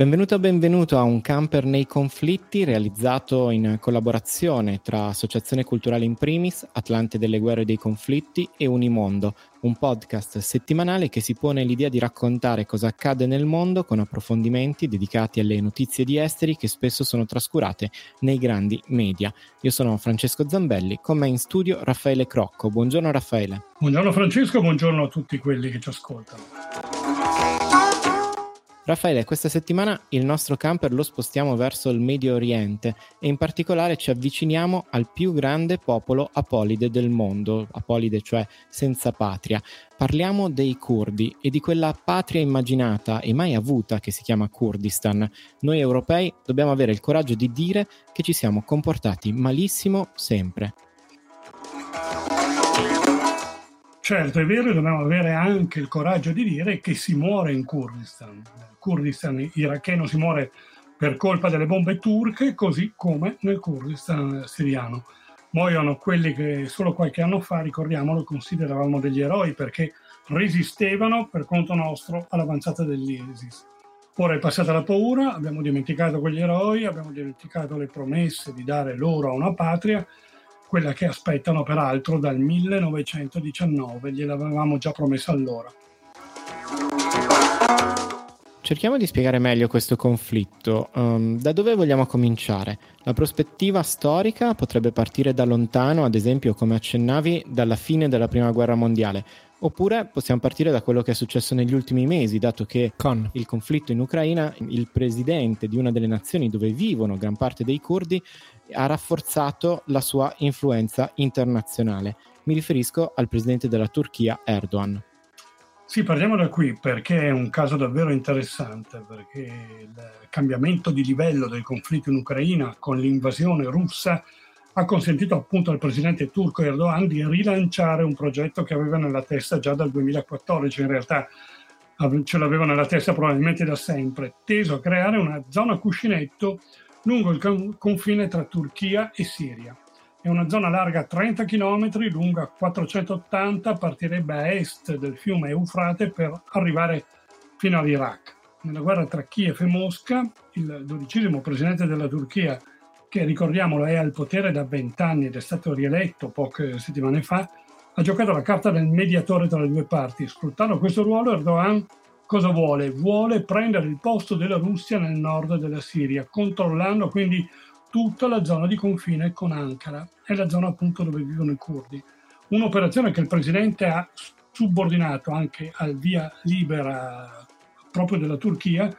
Benvenuto benvenuto a un camper nei conflitti realizzato in collaborazione tra Associazione Culturale in Primis, Atlante delle Guerre e dei Conflitti e Unimondo, un podcast settimanale che si pone l'idea di raccontare cosa accade nel mondo con approfondimenti dedicati alle notizie di esteri che spesso sono trascurate nei grandi media. Io sono Francesco Zambelli, con me in studio Raffaele Crocco. Buongiorno Raffaele. Buongiorno Francesco, buongiorno a tutti quelli che ci ascoltano. Raffaele, questa settimana il nostro camper lo spostiamo verso il Medio Oriente e in particolare ci avviciniamo al più grande popolo apolide del mondo, apolide cioè senza patria. Parliamo dei curdi e di quella patria immaginata e mai avuta che si chiama Kurdistan. Noi europei dobbiamo avere il coraggio di dire che ci siamo comportati malissimo sempre. Certo, è vero, dobbiamo avere anche il coraggio di dire che si muore in Kurdistan. Nel Kurdistan iracheno si muore per colpa delle bombe turche, così come nel Kurdistan siriano. Muoiono quelli che solo qualche anno fa, ricordiamolo, consideravamo degli eroi perché resistevano per conto nostro all'avanzata dell'ISIS. Ora è passata la paura, abbiamo dimenticato quegli eroi, abbiamo dimenticato le promesse di dare loro a una patria quella che aspettano peraltro dal 1919, gliel'avevamo già promesso allora. Cerchiamo di spiegare meglio questo conflitto. Um, da dove vogliamo cominciare? La prospettiva storica potrebbe partire da lontano, ad esempio, come accennavi, dalla fine della Prima Guerra Mondiale, Oppure possiamo partire da quello che è successo negli ultimi mesi, dato che con il conflitto in Ucraina il presidente di una delle nazioni dove vivono gran parte dei curdi ha rafforzato la sua influenza internazionale. Mi riferisco al presidente della Turchia Erdogan. Sì, partiamo da qui perché è un caso davvero interessante, perché il cambiamento di livello del conflitto in Ucraina con l'invasione russa ha consentito appunto al presidente turco Erdogan di rilanciare un progetto che aveva nella testa già dal 2014, in realtà ce l'aveva nella testa probabilmente da sempre, teso a creare una zona cuscinetto lungo il confine tra Turchia e Siria. È una zona larga 30 km, lunga 480, partirebbe a est del fiume Eufrate per arrivare fino all'Iraq. Nella guerra tra Kiev e Mosca, il dodicesimo presidente della Turchia che ricordiamolo è al potere da vent'anni ed è stato rieletto poche settimane fa, ha giocato la carta del mediatore tra le due parti. Sfruttando questo ruolo, Erdogan cosa vuole? Vuole prendere il posto della Russia nel nord della Siria, controllando quindi tutta la zona di confine con Ankara. È la zona appunto dove vivono i curdi. Un'operazione che il presidente ha subordinato anche al via libera proprio della Turchia,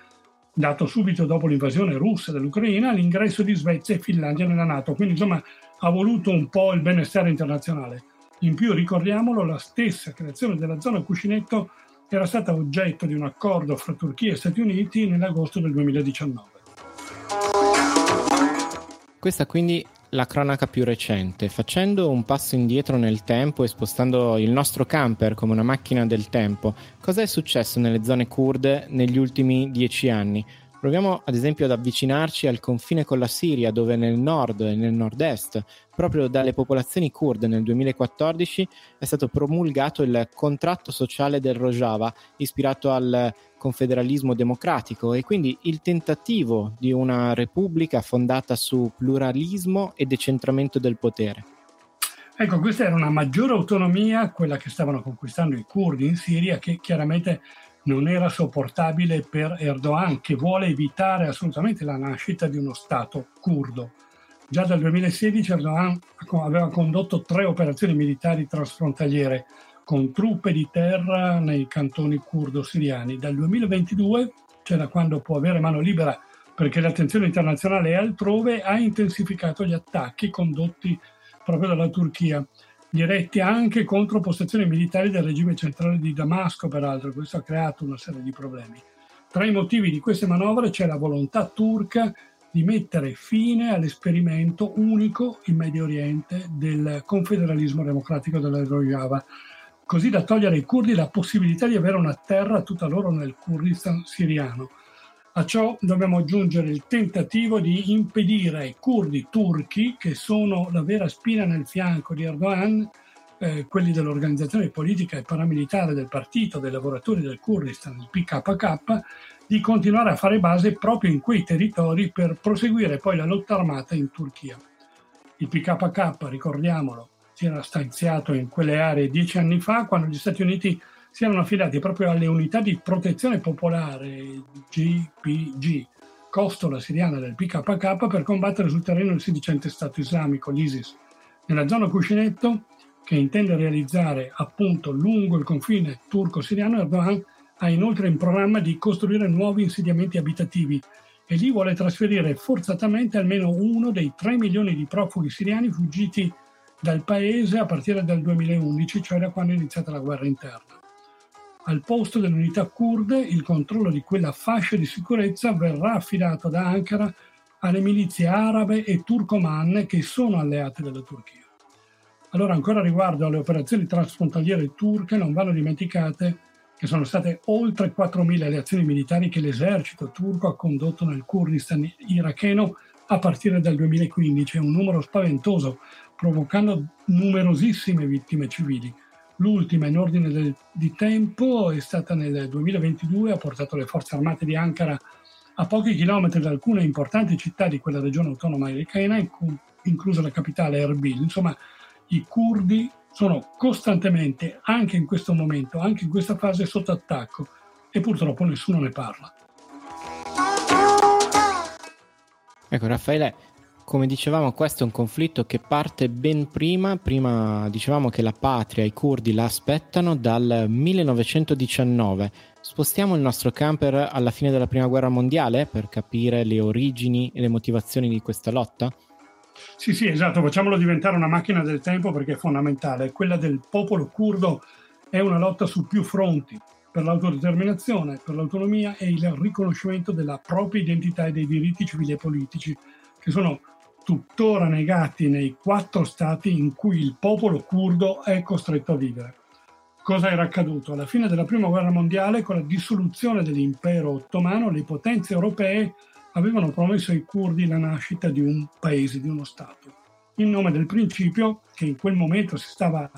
dato subito dopo l'invasione russa dell'Ucraina, l'ingresso di Svezia e Finlandia nella Nato. Quindi insomma ha voluto un po' il benessere internazionale. In più ricordiamolo, la stessa creazione della zona cuscinetto era stata oggetto di un accordo fra Turchia e Stati Uniti nell'agosto del 2019. Questa quindi la cronaca più recente. Facendo un passo indietro nel tempo e spostando il nostro camper come una macchina del tempo, cosa è successo nelle zone kurde negli ultimi dieci anni? Proviamo ad esempio ad avvicinarci al confine con la Siria, dove nel nord e nel nord-est, proprio dalle popolazioni kurde nel 2014, è stato promulgato il contratto sociale del Rojava, ispirato al confederalismo democratico e quindi il tentativo di una repubblica fondata su pluralismo e decentramento del potere. Ecco, questa era una maggiore autonomia, quella che stavano conquistando i curdi in Siria, che chiaramente non era sopportabile per Erdogan, che vuole evitare assolutamente la nascita di uno Stato curdo. Già dal 2016 Erdogan aveva condotto tre operazioni militari transfrontaliere con truppe di terra nei cantoni curdo-siriani. Dal 2022, cioè da quando può avere mano libera perché l'attenzione internazionale è altrove, ha intensificato gli attacchi condotti proprio dalla Turchia diretti anche contro postazioni militari del regime centrale di Damasco, peraltro, questo ha creato una serie di problemi. Tra i motivi di queste manovre c'è la volontà turca di mettere fine all'esperimento unico in Medio Oriente del confederalismo democratico della Rojava. così da togliere ai curdi la possibilità di avere una terra tutta loro nel Kurdistan siriano. A ciò dobbiamo aggiungere il tentativo di impedire ai curdi turchi, che sono la vera spina nel fianco di Erdogan, eh, quelli dell'organizzazione politica e paramilitare del partito dei lavoratori del Kurdistan, il PKK, di continuare a fare base proprio in quei territori per proseguire poi la lotta armata in Turchia. Il PKK, ricordiamolo, si era stanziato in quelle aree dieci anni fa quando gli Stati Uniti si erano affidati proprio alle unità di protezione popolare GPG, costola siriana del PKK, per combattere sul terreno il sedicente Stato islamico, l'ISIS. Nella zona cuscinetto, che intende realizzare appunto lungo il confine turco-siriano, Erdogan ha inoltre in programma di costruire nuovi insediamenti abitativi e lì vuole trasferire forzatamente almeno uno dei 3 milioni di profughi siriani fuggiti dal paese a partire dal 2011, cioè da quando è iniziata la guerra interna. Al posto delle unità kurde, il controllo di quella fascia di sicurezza verrà affidato da Ankara alle milizie arabe e turcomanne che sono alleate della Turchia. Allora, ancora riguardo alle operazioni transfrontaliere turche, non vanno dimenticate che sono state oltre 4.000 le azioni militari che l'esercito turco ha condotto nel Kurdistan iracheno a partire dal 2015, un numero spaventoso provocando numerosissime vittime civili. L'ultima in ordine del, di tempo è stata nel 2022, ha portato le forze armate di Ankara a pochi chilometri da alcune importanti città di quella regione autonoma irachena, inclusa la capitale Erbil. Insomma, i curdi sono costantemente, anche in questo momento, anche in questa fase, sotto attacco e purtroppo nessuno ne parla. Ecco, Raffaele, come dicevamo, questo è un conflitto che parte ben prima, prima dicevamo che la patria, i curdi la aspettano dal 1919. Spostiamo il nostro camper alla fine della prima guerra mondiale per capire le origini e le motivazioni di questa lotta? Sì, sì, esatto, facciamolo diventare una macchina del tempo perché è fondamentale. Quella del popolo curdo è una lotta su più fronti per l'autodeterminazione, per l'autonomia e il riconoscimento della propria identità e dei diritti civili e politici, che sono tuttora negati nei quattro stati in cui il popolo curdo è costretto a vivere. Cosa era accaduto? Alla fine della Prima Guerra Mondiale, con la dissoluzione dell'impero ottomano, le potenze europee avevano promesso ai curdi la nascita di un paese, di uno Stato, in nome del principio che in quel momento si stava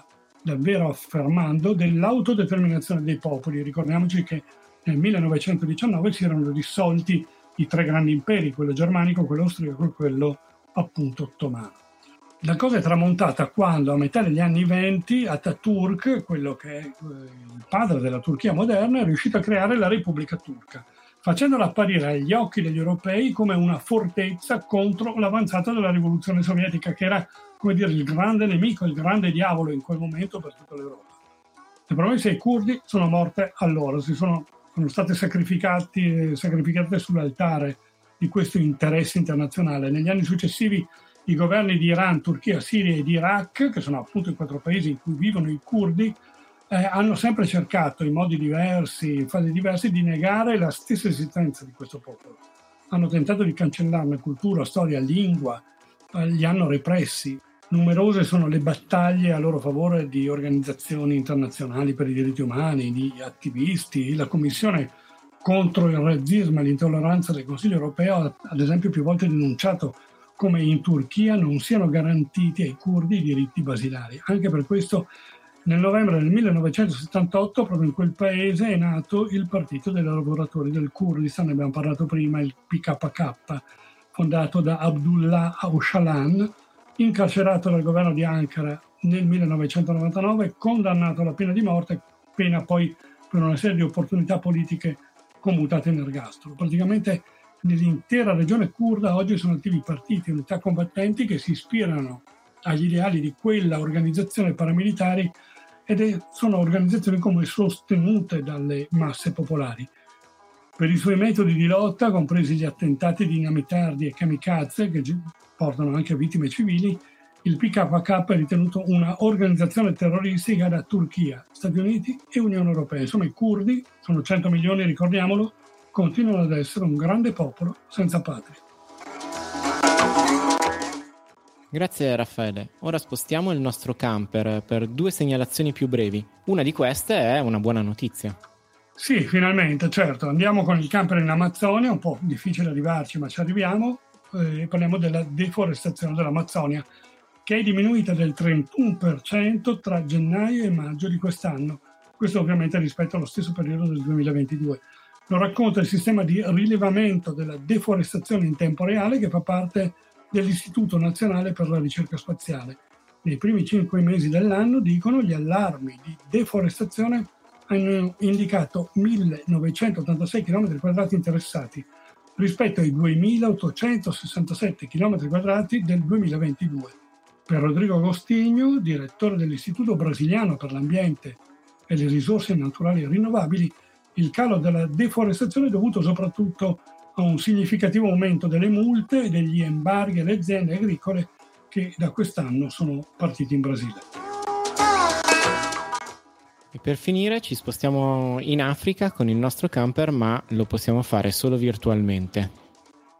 davvero affermando dell'autodeterminazione dei popoli. Ricordiamoci che nel 1919 si erano dissolti i tre grandi imperi, quello germanico, quello austriaco e quello appunto ottomano. La cosa è tramontata quando a metà degli anni 20 Ataturk, quello che è eh, il padre della Turchia moderna, è riuscito a creare la Repubblica Turca, facendola apparire agli occhi degli europei come una fortezza contro l'avanzata della rivoluzione sovietica, che era come dire, il grande nemico, il grande diavolo in quel momento per tutta l'Europa. Le promesse ai curdi sono morte allora, si sono, sono state sacrificate sull'altare di questo interesse internazionale. Negli anni successivi i governi di Iran, Turchia, Siria ed Iraq, che sono appunto i quattro paesi in cui vivono i curdi, eh, hanno sempre cercato in modi diversi, in fasi diverse, di negare la stessa esistenza di questo popolo. Hanno tentato di cancellarne cultura, storia, lingua, eh, li hanno repressi. Numerose sono le battaglie a loro favore di organizzazioni internazionali per i diritti umani, di attivisti, la Commissione contro il razzismo e l'intolleranza del Consiglio europeo ad esempio più volte denunciato come in Turchia non siano garantiti ai curdi i diritti basilari. Anche per questo nel novembre del 1978 proprio in quel paese è nato il Partito dei lavoratori del Kurdistan, ne abbiamo parlato prima, il PKK, fondato da Abdullah Öcalan, incarcerato dal governo di Ankara nel 1999, condannato alla pena di morte, pena poi per una serie di opportunità politiche commutate in ergastolo. Praticamente nell'intera regione kurda oggi sono attivi partiti e unità combattenti che si ispirano agli ideali di quella organizzazione paramilitare ed è, sono organizzazioni come sostenute dalle masse popolari. Per i suoi metodi di lotta, compresi gli attentati dinamitardi e kamikaze che portano anche a vittime civili, il PKK è ritenuto una organizzazione terroristica da Turchia, Stati Uniti e Unione Europea. Insomma, i curdi, sono 100 milioni, ricordiamolo, continuano ad essere un grande popolo senza patria. Grazie Raffaele. Ora spostiamo il nostro camper per due segnalazioni più brevi. Una di queste è una buona notizia. Sì, finalmente, certo. Andiamo con il camper in Amazzonia, un po' difficile arrivarci, ma ci arriviamo. Eh, parliamo della deforestazione dell'Amazzonia, che è diminuita del 31% tra gennaio e maggio di quest'anno. Questo ovviamente rispetto allo stesso periodo del 2022. Lo racconta il sistema di rilevamento della deforestazione in tempo reale che fa parte dell'Istituto Nazionale per la Ricerca Spaziale. Nei primi cinque mesi dell'anno, dicono, gli allarmi di deforestazione hanno indicato 1986 km quadrati interessati rispetto ai 2867 km quadrati del 2022. Per Rodrigo Agostinho, direttore dell'Istituto Brasiliano per l'Ambiente e le Risorse Naturali Rinnovabili, il calo della deforestazione è dovuto soprattutto a un significativo aumento delle multe e degli embarghi alle aziende agricole che da quest'anno sono partiti in Brasile. E per finire ci spostiamo in Africa con il nostro camper, ma lo possiamo fare solo virtualmente.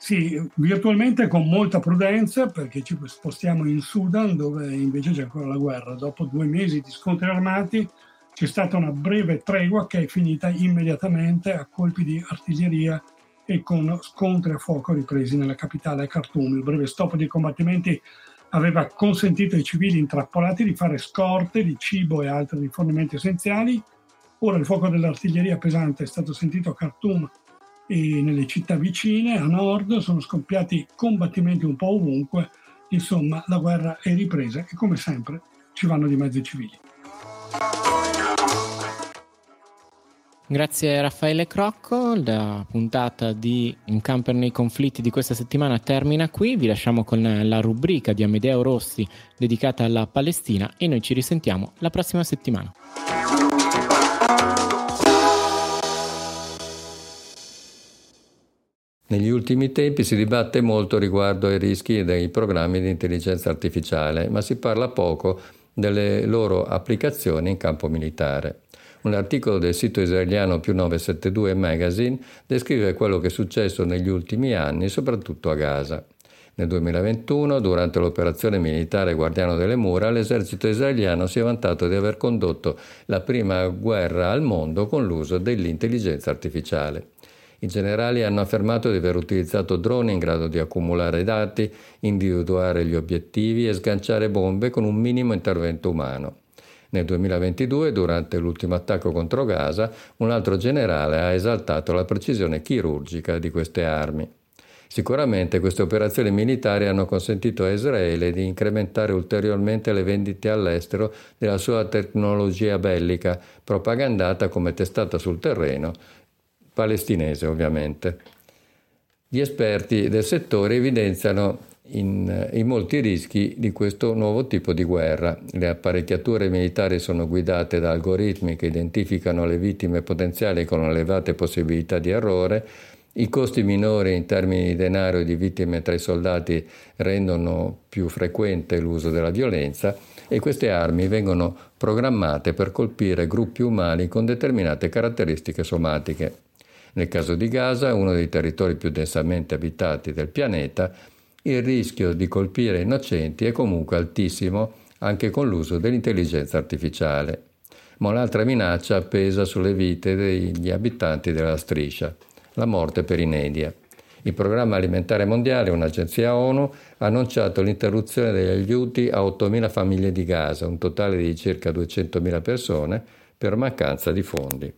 Sì, virtualmente con molta prudenza perché ci spostiamo in Sudan dove invece c'è ancora la guerra. Dopo due mesi di scontri armati c'è stata una breve tregua che è finita immediatamente a colpi di artiglieria e con scontri a fuoco ripresi nella capitale Khartoum. Il breve stop dei combattimenti aveva consentito ai civili intrappolati di fare scorte di cibo e altri rifornimenti essenziali. Ora il fuoco dell'artiglieria pesante è stato sentito a Khartoum e nelle città vicine, a nord, sono scoppiati combattimenti un po' ovunque. Insomma, la guerra è ripresa e come sempre ci vanno di mezzo i civili. Grazie Raffaele Crocco, la puntata di In camper nei conflitti di questa settimana termina qui, vi lasciamo con la rubrica di Amedeo Rossi dedicata alla Palestina e noi ci risentiamo la prossima settimana. Negli ultimi tempi si dibatte molto riguardo ai rischi dei programmi di intelligenza artificiale, ma si parla poco delle loro applicazioni in campo militare. Un articolo del sito israeliano più 972 Magazine descrive quello che è successo negli ultimi anni, soprattutto a Gaza. Nel 2021, durante l'operazione militare Guardiano delle Mura, l'esercito israeliano si è vantato di aver condotto la prima guerra al mondo con l'uso dell'intelligenza artificiale. I generali hanno affermato di aver utilizzato droni in grado di accumulare dati, individuare gli obiettivi e sganciare bombe con un minimo intervento umano. Nel 2022, durante l'ultimo attacco contro Gaza, un altro generale ha esaltato la precisione chirurgica di queste armi. Sicuramente queste operazioni militari hanno consentito a Israele di incrementare ulteriormente le vendite all'estero della sua tecnologia bellica, propagandata come testata sul terreno, palestinese ovviamente. Gli esperti del settore evidenziano in, in, molti rischi di questo nuovo tipo di guerra. Le apparecchiature militari sono guidate da algoritmi che identificano le vittime potenziali con elevate possibilità di errore. I costi minori in termini di denaro e di vittime tra i soldati rendono più frequente l'uso della violenza e queste armi vengono programmate per colpire gruppi umani con determinate caratteristiche somatiche. Nel caso di Gaza, uno dei territori più densamente abitati del pianeta, il rischio di colpire innocenti è comunque altissimo anche con l'uso dell'intelligenza artificiale. Ma un'altra minaccia pesa sulle vite degli abitanti della striscia, la morte per inedia. Il Programma Alimentare Mondiale, un'agenzia ONU, ha annunciato l'interruzione degli aiuti a 8.000 famiglie di Gaza, un totale di circa 200.000 persone, per mancanza di fondi.